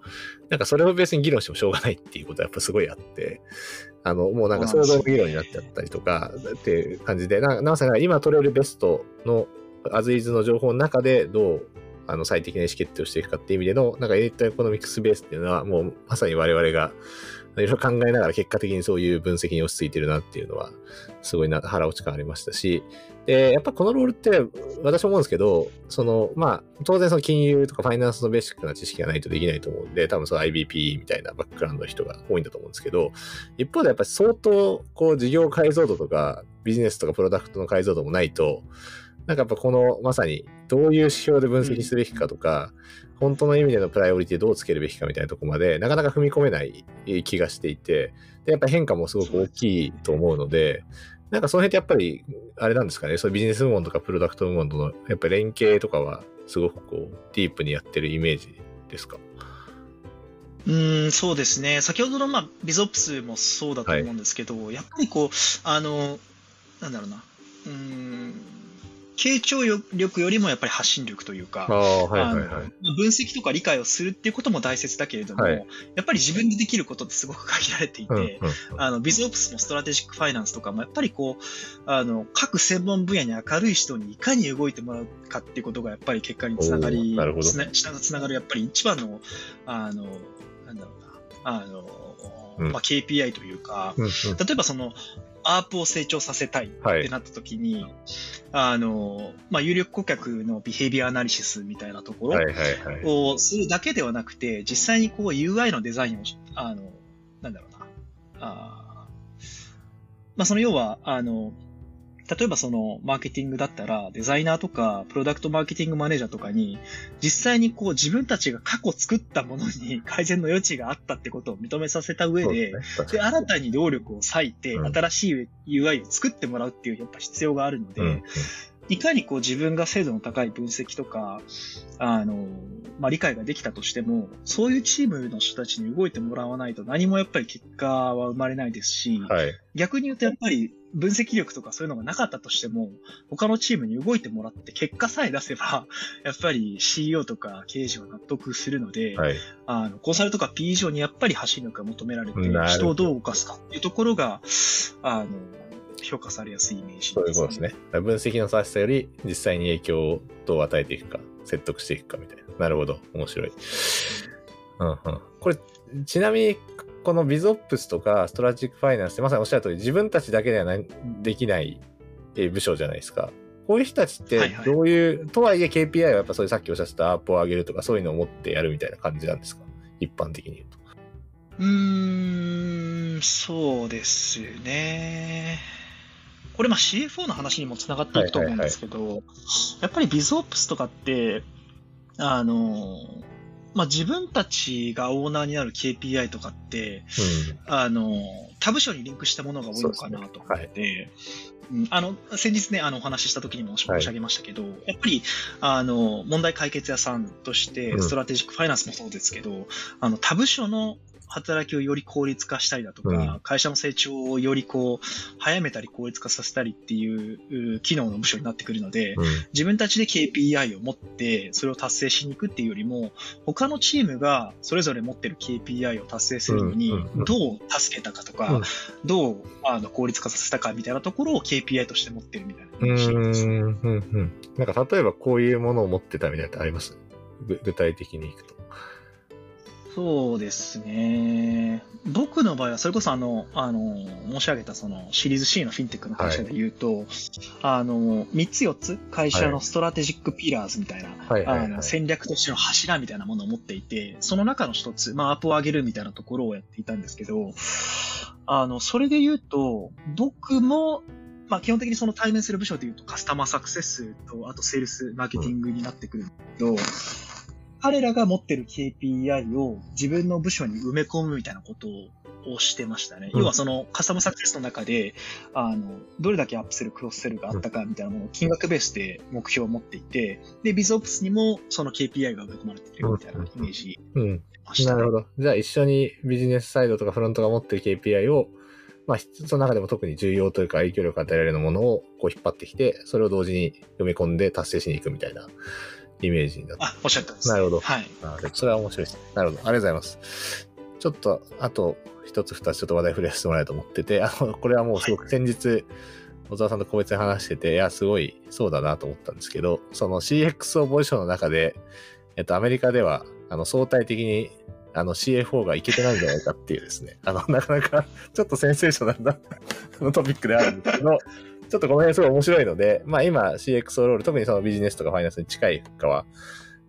なんかそれを別に議論してもしょうがないっていうことはやっぱすごいあって、あの、もうなんか想像の議論になっちゃったりとかっていう感じで、ななおさんが今取れるベストのアズイズの情報の中でどうあの最適な意思決定をしていくかっていう意味での、なんかエリートエコノミクスベースっていうのはもうまさに我々がいろいろ考えながら結果的にそういう分析に落ち着いてるなっていうのは、すごいな腹落ち感ありましたし、で、やっぱこのロールって私思うんですけど、その、まあ、当然その金融とかファイナンスのベーシックな知識がないとできないと思うんで、多分その IBP みたいなバックグラウンドの人が多いんだと思うんですけど、一方でやっぱり相当、こう、事業解像度とか、ビジネスとかプロダクトの解像度もないと、なんかやっぱこの、まさに、どういう指標で分析すべきかとか、本当の意味でのプライオリティどうつけるべきかみたいなところまで、なかなか踏み込めない気がしていて、で、やっぱ変化もすごく大きいと思うので、なんかその辺ってやっぱり、あれなんですかね、そビジネス部門とかプロダクト部門との、やっぱり連携とかは、すごくこう、ディープにやってるイメージですか？うーん、そうですね。先ほどの、まあ、ビゾップスもそうだと思うんですけど、やっぱりこう、あの、なんだろうな、うーん、傾聴力よりもやっぱり発信力というか、分析とか理解をするっていうことも大切だけれども、はい。やっぱり自分でできることってすごく限られていて、うんうんあの、 BizOps も Strategic Finance とかも、やっぱりこう、あの、各専門分野に明るい人にいかに動いてもらうかっていうことが、やっぱり結果につながおりつなつながる、やっぱり一番の、あの、なんだろうな、あの、うん。まあ、KPI というか、うんうん。例えばその、 ARPU を成長させたいってなった時に、あの、まあ、有力顧客の behavior analysis みたいなところ、はいはいはい。をするだけではなくて、実際にこう UI のデザインをし、あの、なんだろうな。あーまあ、その要は、あの、例えばそのマーケティングだったら、デザイナーとか、プロダクトマーケティングマネージャーとかに、実際にこう自分たちが過去作ったものに 改善の余地があったってことを認めさせた上で、ですね。確で、新たに労力を割いて、うん。新しい UI を作ってもらうっていうやっぱ必要があるので、うんうんいかにこう自分が精度の高い分析とか、あの、まあ、理解ができたとしても、そういうチームの人たちに動いてもらわないと何もやっぱり結果は生まれないですし、はい。逆に言うとやっぱり分析力とかそういうのがなかったとしても、他のチームに動いてもらって結果さえ出せば、やっぱり CEO とか経営者は納得するので、はい。あの、コンサルとか PE 以上にやっぱり発信力が求められて、人をどう動かすかっていうところが、あの、評価されやすいイメージそういうことですね。分析の正しさより、実際に影響をどう与えていくか、説得していくかみたいな。なるほど。面白い。うんうん。これ、ちなみに、このビズオプスとかストラテジックファイナンスってまさにおっしゃる通り、自分たちだけではなできないえー部署じゃないですか。こういう人たちってはいはいどういう、とはいえ KPI はやっぱそういうさっきおっしゃってたアップを上げるとかそういうのを持ってやるみたいな感じなんですか？一般的に言うと。うーん、そうですね。これ、まあ CFO の話にもつながっていくと思うんですけど、やっぱりビズオプスとかって、あの、まあ自分たちがオーナーになる KPI とかって、あの、他部署にリンクしたものが多いのかなと思って、うんあの、先日ね、あの、お話しした時にも申し上げましたけど、やっぱり、あの、問題解決屋さんとしてう、ん。ストラテジックファイナンスもそうですけど、あの、他部署の働きをより効率化したりだとか、うん会社の成長をよりこう、早めたり効率化させたりっていうう機能の部署になってくるので、うん。自分たちで KPI を持って、それを達成しに行くっていうよりも、他のチームがそれぞれ持ってる KPI を達成するのにどう助けたかとか、うんどうあの効率化させたかみたいなところを KPI として持ってるみたいなうイメージです。ーん、うん、うん。なんか例えばこういうものを持ってたみたいなのってあります？ぐ具体的にいくと。そうですね。僕の場合は、それこそあの、あの、申し上げたそのシリーズ C のフィンテックの会社で言うと、あの、3つ4つ会社の strategic pillars みたいな、はいはいはい。あの戦略としての柱みたいなものを持っていて、その中の一つ、まあ、 ARPU を上げるみたいなところをやっていたんですけど、あの、それで言うと、僕も、まあ、基本的にその対面する部署で言うと、 customer success と、あとセールス、マーケティングになってくるんだけど、彼らが持ってる KPI を自分の部署に埋め込むみたいなことをしてましたね。うん要はそのカスタマーサクセスの中で、あの、どれだけアップするクロスセルがあったかみたいなものを金額ベースで目標を持っていて、で、ビズオプスにもその KPI が埋め込まれてるみたいなイメージうん。なるほど。じゃあ一緒にビジネスサイドとかフロントが持ってる KPI を、まあ、その中でも特に重要というか影響力を与えられるものをこう引っ張ってきて、それを同時に読み込んで達成しに行くみたいなイメージになってあ、おっしゃったんです、なるほどはい。あでそれは面白いですね。なるほど。ありがとうございます。ちょっと、あと、一つ二つちょっと話題触れさせてもらえると思ってて、あの、これはもうすごく先日、小沢さんと個別に話してて、いや、すごいそうだなと思ったんですけど、その CXO ポジションの中で、えっと、アメリカでは、あの、相対的に、あの、CFO がいけてないんじゃないかっていうですね、あの、なかなか、ちょっとセンセーショナルなトピックであるんですけど、ちょっとこの辺すごい面白いので、まあ今 CXO ロール、特にそのビジネスとかファイナンスに近い側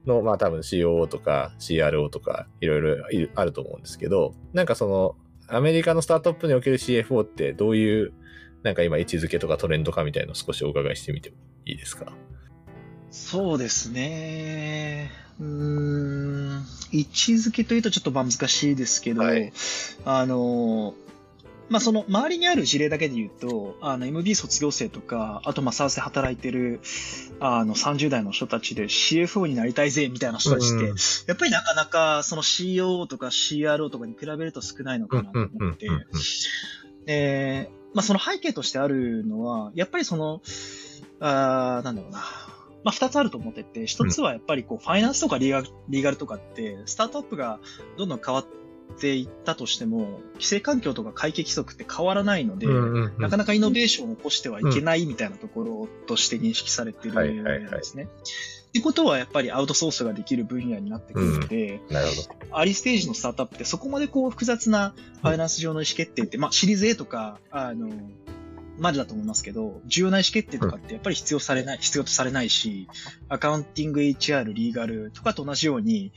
の、まあ多分 COO とか CRO とかいろいろあると思うんですけど、なんかそのアメリカのスタートアップにおける CFO ってどういうなんか今位置づけとかトレンドかみたいのを少しお伺いしてみてもいいですか？そうですね。うーん、位置づけというとちょっとまあ難しいですけど、はい。あの、まあその周りにある事例だけで言うと、あの MB 卒業生とか、あとまあサースで働いてるあの30代の人たちで CFO になりたいぜみたいな人たちって、うんやっぱりなかなかその COO とか CRO とかに比べると少ないのかなと思って、で、まあその背景としてあるのは、やっぱりその、あーなんだろうな。まあ二つあると思ってて、一つはやっぱりこう、ファイナンスとかリーガルリーガルとかって、スタートアップがどんどん変わっていったとしても、規制環境とか会計規則って変わらないので、なかなかイノベーションを起こしてはいけないみたいなところとして認識されてるはいはいはいんですね。ってことはやっぱりアウトソースができる分野になってくるので、なるほど。アリステージのスタートアップってそこまでこう複雑なファイナンス上の意思決定って、まあシリーズ A とか、あの、までだと思いますけど、重要な意思決定とかってやっぱり必要されない、必要とされないし、アカウンティング、HR、リーガルとかと同じように、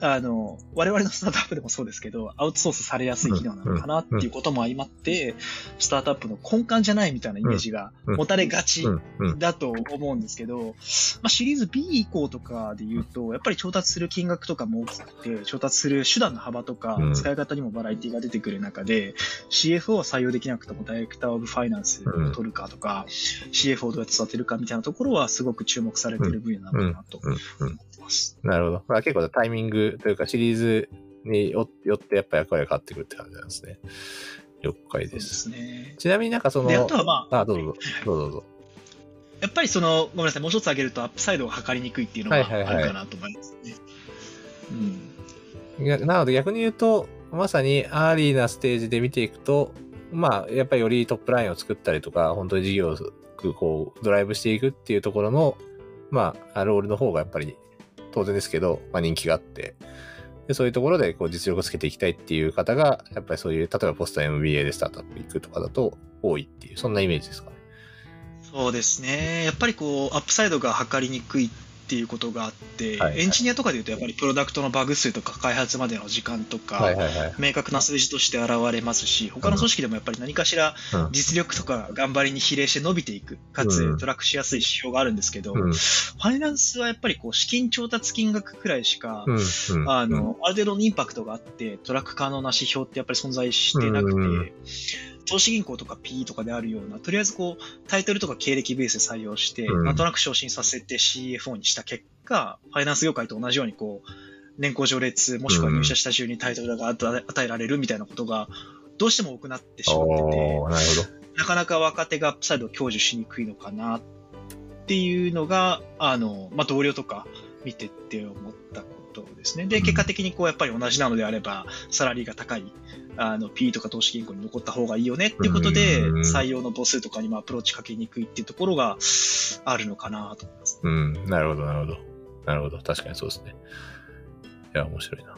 あの、我々のスタートアップでもそうですけど、アウトソースされやすい機能なのかなっていうことも相まって、スタートアップの根幹じゃないみたいなイメージが持たれがちだと思うんですけど、まあ、シリーズ B 以降とかで言うと、やっぱり調達する金額とかも大きくて、調達する手段の幅とかうん、使い方にもバラエティが出てくる中で、CFO は採用できなくても、ダイレクターオブファイナンスを取るかとか、CFO をどうやって育てるかみたいなところは、すごく注目されている分野なのかなと思ってます。なるほど。まあ、結構タイミングというかシリーズによよってやっぱ役割が変わってくるって感じなんですね。了解で。そうですすね。ちなみになんかその、で、あとはまあ、あ、どうぞどうぞ。どうぞ。やっぱりその、ごめんなさい、もう一つ挙げるとアップサイドが測りにくいっていうのがあるかなと思いますね。なので逆に言うと、まさに early なステージで見ていくと、まあ、やっぱりより top line を作ったりとか、本当に事業をこう、ドライブしていくっていうところの、まあ、 role の方がやっぱり当然ですけど、まあ人気があって、でそういうところでこう実力をつけていきたいっていう方が、やっぱりそういう、例えばポスト MBA でスタートアップ行くとかだと多いっていう、そんなイメージですかね。そうですね。やっぱりこう、アップサイドが測りにくいっていうことがあって、はいはい。エンジニアとかで言うと、やっぱりプロダクトのバグ数とか開発までの時間とか、はいはいはい。明確な数字として現れますし、他の組織でもやっぱり何かしらうん。実力とか頑張りに比例して伸びていく、かうん。つトラックしやすい指標があるんですけど、うん。ファイナンスはやっぱりこう資金調達金額くらいしか、うん。うん。あの、ある程度のインパクトがあって、トラック可能な指標ってやっぱり存在してなくて、うん投資銀行とか PE とかであるような、とりあえずこう、タイトルとか経歴ベースで採用して、うん。なんとなく昇進させて CFO にした結果、ファイナンス業界と同じようにこう、年功序列、もしくは入社した順にタイトルが与えられるみたいなことが、どうしても多くなってしまってて、なかなか若手がアップサイドを享受しにくいのかなっていうのが、あの、まあ、同僚とか見てって思ったことですね。で、うん。結果的にこう、やっぱり同じなのであれば、サラリーが高い、あの、P とか投資銀行に残った方がいいよねっていうことで、うん採用の母数とかにもアプローチかけにくいっていうところがあるのかなと思います。うん、なるほど、なるほど。なるほど、確かにそうですね。いや、面白いな。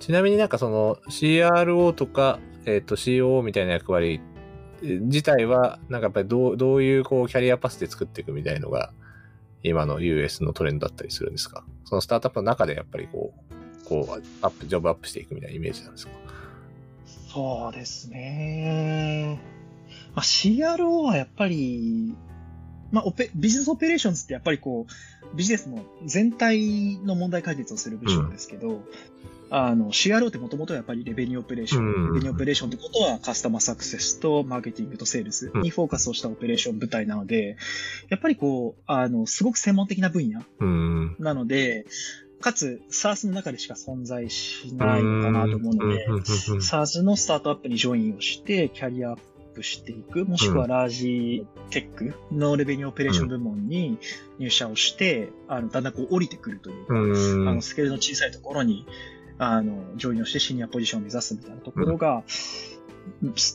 ちなみになんかその CRO とか、えっ、と COO みたいな役割自体は、なんかやっぱりどうどういうこうキャリアパスで作っていくみたいのが、今の US のトレンドだったりするんですか？そのスタートアップの中でやっぱりこう、こう、アップ、ジョブアップしていくみたいなイメージなんですか？そうですね。まあ、CRO はやっぱり、まあ、オペ business operations ってやっぱりこう、ビジネスの全体の問題解決をする部署ですけど、うん。あの、CRO ってもともとやっぱり revenue operation、うん、 revenue operation ってことは customer success とマーケティングとセールスにフォーカスをしたオペレーション部隊なので、やっぱりこう、あの、すごく専門的な分野なので、かつ、 SaaS の中でしか存在しないのかなと思うので、SARS のスタートアップにジョインをして、キャリアアップしていく、もしくは large tech の revenue operation 部門に入社をして、あの、だんだんこう降りてくるというか、あの、スケールの小さいところに、あの、ジョインをしてシニアポジションを目指すみたいなところが、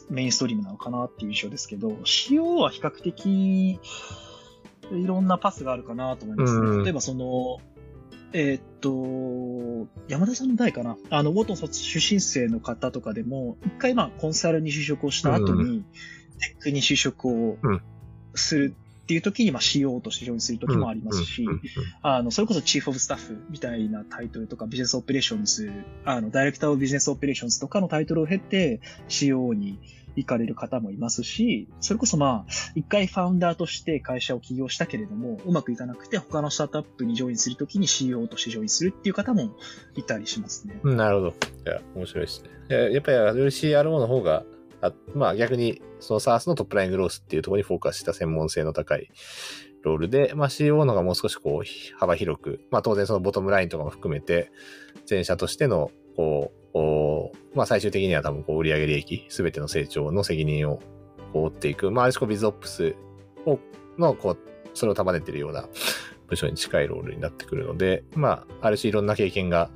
メインストリームなのかなっていう印象ですけど、CO は比較的、いろんなパスがあるかなと思いますね。例えばその、えー、っと、山田さんの代かな？あの、元卒出身生の方とかでも、一回まあコンサルに就職をした後に、テックに就職をするっていう時に、まあ、CO としてジョインする時もありますし、あの、それこそ Chief of Staff みたいなタイトルとか、 Business Operations、あの、 Director of Business Operations とかのタイトルを経て、CO に行かれる方もいますし、それこそまあ、一回ファウンダーとして会社を起業したけれども、うまくいかなくて他のスタートアップにジョインするときに CEO としてジョインするっていう方もいたりしますね。なるほど。いや、面白いですね。やっぱりより CRO の方があまあ逆に、その SARS のトップライングロースっていうところにフォーカスした専門性の高いロールで、まあ CO のがもう少しこう幅広く、まあ当然そのボトムラインとかも含めて、前者としての、こうう、まあ最終的には多分こう売上利益、すべての成長の責任をこう追っていく、まあある種こうビズオップスを、の、こう、それを束ねてるような部署に近いロールになってくるので、まあある種いろんな経験が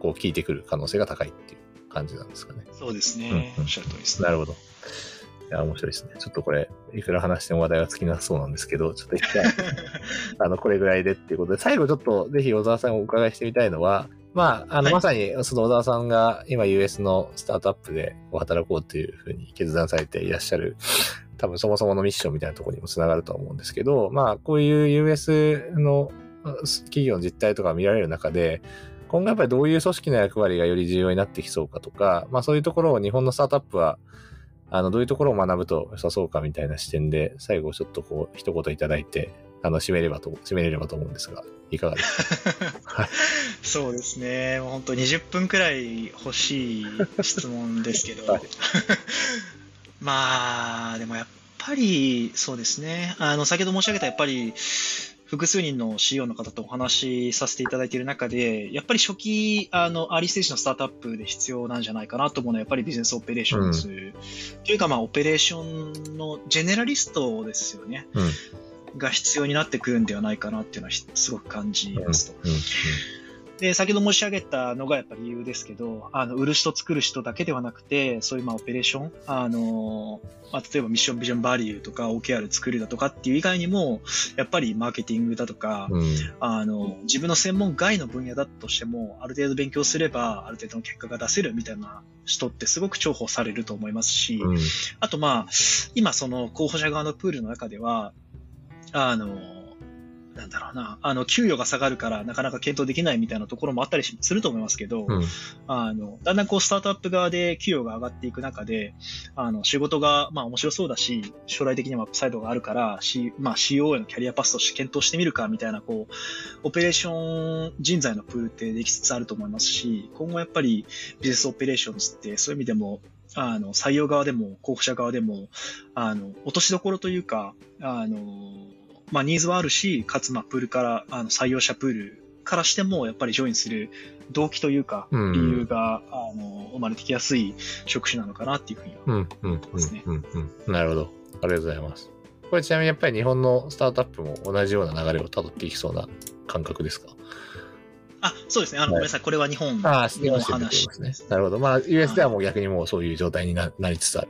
こう効いてくる可能性が高いっていう感じなんですかね。そうですね。うんうん、おっしゃる通りですね。なるほど。いや、面白いですね。ちょっとこれ、いくら話しても話題は尽きなそうなんですけど、ちょっと一回、あの、これぐらいでっていうことで、最後ちょっとぜひ小沢さんをお伺いしてみたいのは、まあ、あの、はい、まさに、その小沢さんが今 US のスタートアップで働こうというふうに決断されていらっしゃる、多分そもそものミッションみたいなところにもつながると思うんですけど、まあ、こういう US の企業の実態とか見られる中で、今後やっぱりどういう組織の役割がより重要になってきそうかとか、まあそういうところを日本のスタートアップは、あの、どういうところを学ぶと良さそうかみたいな視点で、最後ちょっとこう、一言いただいて、あの、締めればと、締めれればと思うんですが、いかがですか？そうですね。もう本当20分くらい欲しい質問ですけど、まあ、でもやっぱり、そうですね。あの、先ほど申し上げたやっぱり、複数人の CEO の方とお話しさせていただいている中で、やっぱり初期、あの、 early stage のスタートアップで必要なんじゃないかなと思うのは、やっぱり business operations、うん、というか、まあ、オペレーションのジェネラリストですよね。うん、が必要になってくるんではないかなっていうのはすごく感じますと。うんで、先ほど申し上げたのがやっぱり理由ですけど、あの、売る人作る人だけではなくて、そういうまあオペレーション、あの、まあ、例えばミッションビジョンバリューとか OKR 作るだとかっていう以外にも、やっぱりマーケティングだとか、うん、あの、自分の専門外の分野だとしても、ある程度勉強すれば、ある程度の結果が出せるみたいな人ってすごく重宝されると思いますし、うん、あとまあ、今その候補者側のプールの中では、あの、なんだろうな、あの、給与が下がるからなかなか検討できないみたいなところもあったりすると思いますけど、うん、あの、だんだんこうスタートアップ側で給与が上がっていく中で、あの、仕事がまあ面白そうだし、将来的にも upside があるから、C、まあ CO へのキャリアパスとして検討してみるかみたいな、こう、オペレーション人材のプールってできつつあると思いますし、今後やっぱり business operations ってそういう意味でもあの、採用側でも、候補者側でも、あの、落としどころというか、あの、まあ、ニーズはあるし、かつ、まあ、プールから、あの、採用者プールからしても、やっぱりジョインする動機というか、理由が、あの、生まれてきやすい職種なのかなっていうふうには思いますね。なるほど。ありがとうございます。これちなみにやっぱり日本のスタートアップも同じような流れをたどっていきそうな感覚ですか？あ、そうですね。あの、ごめんなさい。これは日本の話ですね。なるほど。まあ、US ではもう逆にもうそういう状態になりつつある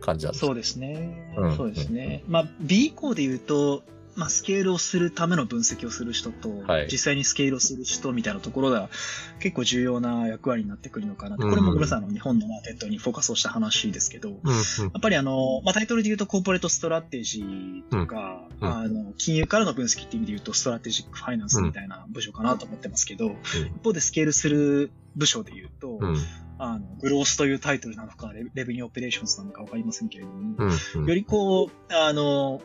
感じなんですそうですね。うん、そうですね。まあ、B 以降で言うと、まあ、スケールをするための分析をする人と、はい。実際にスケールをする人みたいなところが結構重要な役割になってくるのかなと。うん。これもグルさんの日本のマーケットにフォーカスをした話ですけど、うんうん。やっぱりあの、まあ、タイトルで言うと corporate strategy とか、うん。うん。あの、金融からの分析っていう意味で言うと strategic finance みたいな部署かなと思ってますけど、一方でスケールする部署で言うと、うん。あの、 growth というタイトルなのか、レ revenue operations なのかわかりませんけれども、よりこう、あの、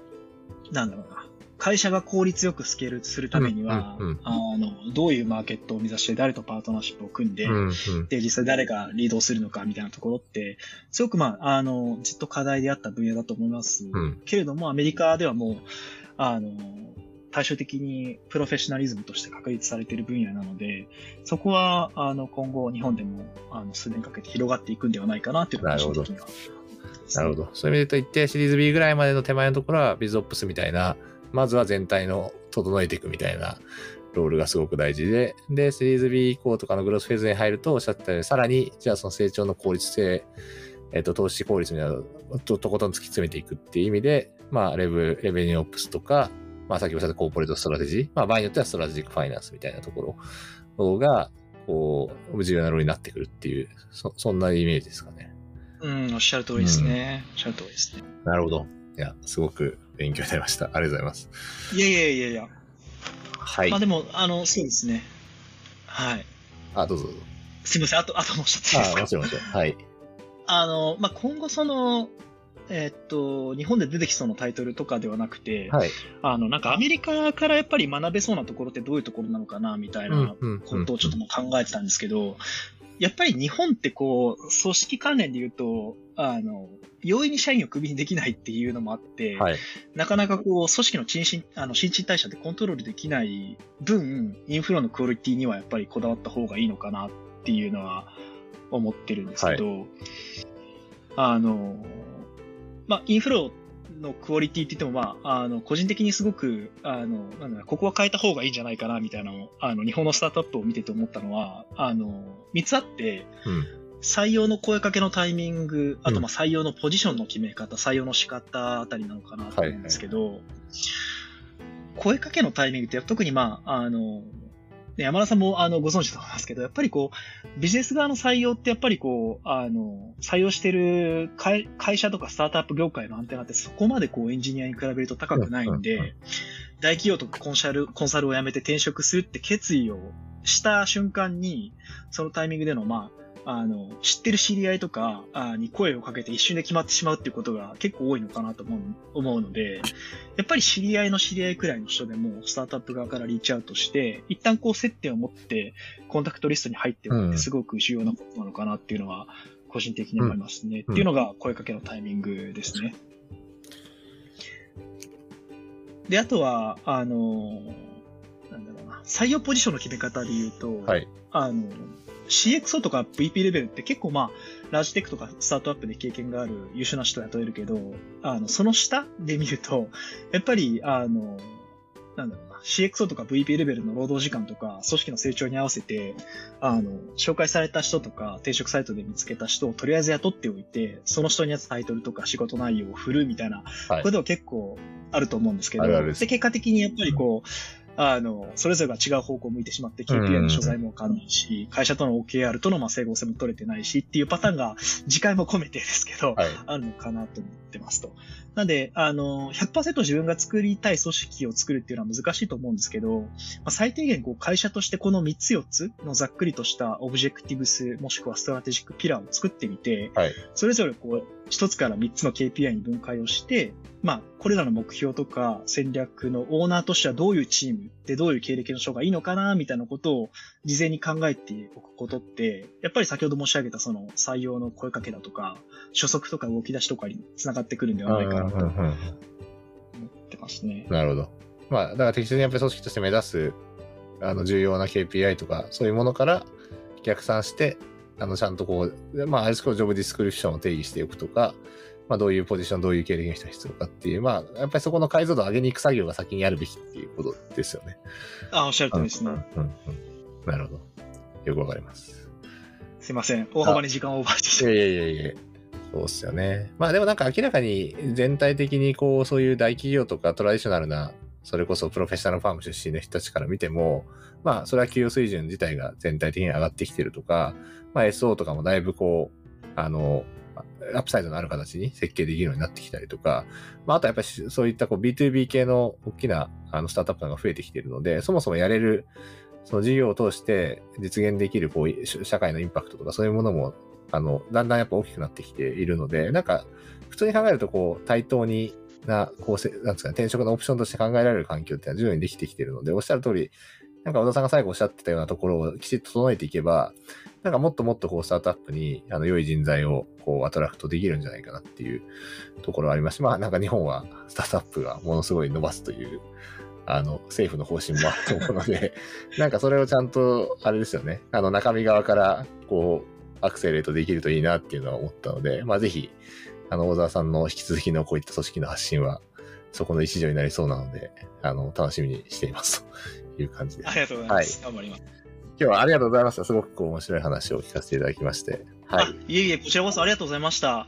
なんだろうな、会社が効率よくスケールするためには、うんうんうん。あの、どういうマーケットを目指して誰とパートナーシップを組んで、うんうんで、実際誰がリードをするのかみたいなところって、すごくまあ、あの、ずっと課題であった分野だと思います。うん。けれども、アメリカではもう、あの、対照的にプロフェッショナリズムとして確立されている分野なので、そこは、あの、今後日本でも、あの、数年かけて広がっていくんではないかなっていうのがなるほど。個人的にはなるほど。そういう意味で言うと、一定シリーズ B ぐらいまでの手前のところは、ビズオプスみたいな、まずは全体の整えていくみたいなロールがすごく大事で、で、シリーズ B 以降とかの growth phase に入ると、おっしゃってたように、さらに、じゃあその成長の効率性、えっ、と、投資効率みたいなのをととことん突き詰めていくっていう意味で、まあ、 rev、revenue ops とか、まあ、さっきおっしゃった corporate strategy、まあ、場合によっては strategic finance みたいなところが、こう、重要なロールになってくるっていう、そそんなイメージですかね。うん、おっしゃる通りですね。おっしゃる通りですね。なるほど。いや、すごく勉強になりました。ありがとうございます。いやいやいやいや。はい。まあでも、あの、そうですね。はい。あ、どうぞどうぞ。すみません、あと、あともう一つですあ、かもちろんもちろん。はい。あの、まあ、今後その、えーっと、日本で出てきそうなタイトルとかではなくて、はい。あの、なんかアメリカからやっぱり学べそうなところってどういうところなのかな、みたいなうんことをちょっともう考えてたんですけど、やっぱり日本ってこう、組織関連で言うと、あの、容易に社員をクビにできないっていうのもあって、はい。なかなかこう、組織の新陳あの新陳代謝でコントロールできない分、インフロのクオリティにはやっぱりこだわった方がいいのかなっていうのは思ってるんですけど、あの、まあ、インフロのクオリティって言っても、まあ、あの、個人的にすごく、あの、なんだここは変えた方がいいんじゃないかな、みたいなのを、あの、日本のスタートアップを見てて思ったのは、あの、三つあって、うん。採用の声かけのタイミング、あうん。とまあ採用のポジションの決め方、採用の仕方あたりなのかなと思うんですけど、声かけのタイミングって特にまあ、あの、ね山田さんもあのご存知だと思いますけど、やっぱりこう、ビジネス側の採用ってやっぱりこう、あの、採用してる会会社とかスタートアップ業界のアンテナってそこまでこうエンジニアに比べると高くないんうんうんうで、大企業とかコンシャル、コンサルを辞めて転職するって決意をした瞬間に、そのタイミングでの、まあ、あの、知ってる知り合いとかあに声をかけて一瞬で決まってしまうっていうことが結構多いのかなと思う思うので、やっぱり知り合いの知り合いくらいの人でも、スタートアップ側からリーチアウトして、一旦こう接点を持って、コンタクトリストに入っておくってすごく重要なことなのかなっていうのは、個人的に思いますね。うんっていうのが声かけのタイミングですね。で、あとは、あの、なんだろうな、採用ポジションの決め方で言うと、はい。あの、CXO とか VP レベルって結構まあ、ラージテックとかスタートアップで経験がある優秀な人を雇えるけど、あの、その下で見ると、やっぱり、あの、なんだろうな、CXO とか VP レベルの労働時間とか、組織の成長に合わせて、あの、紹介された人とか、転職サイトで見つけた人をとりあえず雇っておいて、その人に合ったタイトルとか仕事内容を振るみたいなはい。ことは結構あると思うんですけど、あるあるです。で、結果的にやっぱりこう、あの、それぞれが違う方向を向いてしまって、KPI の所在もわかんないし、会社との OKR とのまあ整合性も取れてないしっていうパターンが、自戒も込めてですけど、はい。あるのかなと思ってますと。なんで、あの、100%自分が作りたい組織を作るっていうのは難しいと思うんですけど、まあ、最低限こう会社としてこの3つ4つのざっくりとした objectives もしくは strategic pillar を作ってみて、はい。それぞれこう、一つから三つの KPI に分解をして、まあ、これらの目標とか戦略のオーナーとしてはどういうチームでどういう経歴の人がいいのかな、みたいなことを事前に考えておくことって、やっぱり先ほど申し上げたその採用の声かけだとか、初速とか動き出しとかにつながってくるんではないかなと思ってますね。なるほど。まあ、だから適切にやっぱり組織として目指す、あの、重要な KPI とか、そういうものから逆算して、あの、ちゃんとこう、まあ、あれですけど、ジョブディスクリプションを定義しておくとか、まあ、どういうポジション、どういう経歴の人が必要かっていう、まあ、やっぱりそこの解像度を上げに行く作業が先にやるべきっていうことですよね。あ、おっしゃるとりですね。うんうんうんなるほど。よくわかります。すいません。大幅に時間をオーバーしてしまいやいやいやいや。そうっすよね。まあでもなんか明らかに全体的にこう、そういう大企業とかトラディショナルなそれこそプロフェッショナルファーム出身の人たちから見ても、まあ、それは給与水準自体が全体的に上がってきてるとか、まあ、SO とかもだいぶこう、あの、アップサイドのある形に設計できるようになってきたりとか、まあ、あとやっぱりそういったこう B2B 系の大きなあのスタートアップが増えてきているので、そもそもやれる、その事業を通して実現できるこう社会のインパクトとかそういうものも、あの、だんだんやっぱ大きくなってきているので、なんか、普通に考えるとこう対等にな構成、なんですかね、転職のオプションとして考えられる環境っていうのは徐々にできてきてるので、おっしゃる通り、なんか小田さんが最後おっしゃってたようなところをきちっと整えていけば、なんかもっともっとこうスタートアップにあの良い人材をこうアトラクトできるんじゃないかなっていうところはあります。し、まあなんか日本はスタートアップがものすごい伸ばすというあの、政府の方針もあると思うので、なんかそれをちゃんと、あれですよね、あの中身側からこう、アクセレートできるといいなっていうのは思ったので、まあぜひ、あの、小沢さんの引き続きのこういった組織の発信は、そこの一助になりそうなので、あの、楽しみにしていますと いう感じです。ありがとうございます。はい、頑張ります。今日はありがとうございました。すごく面白い話を聞かせていただきまして。はい。いえいえ、こちらこそありがとうございました。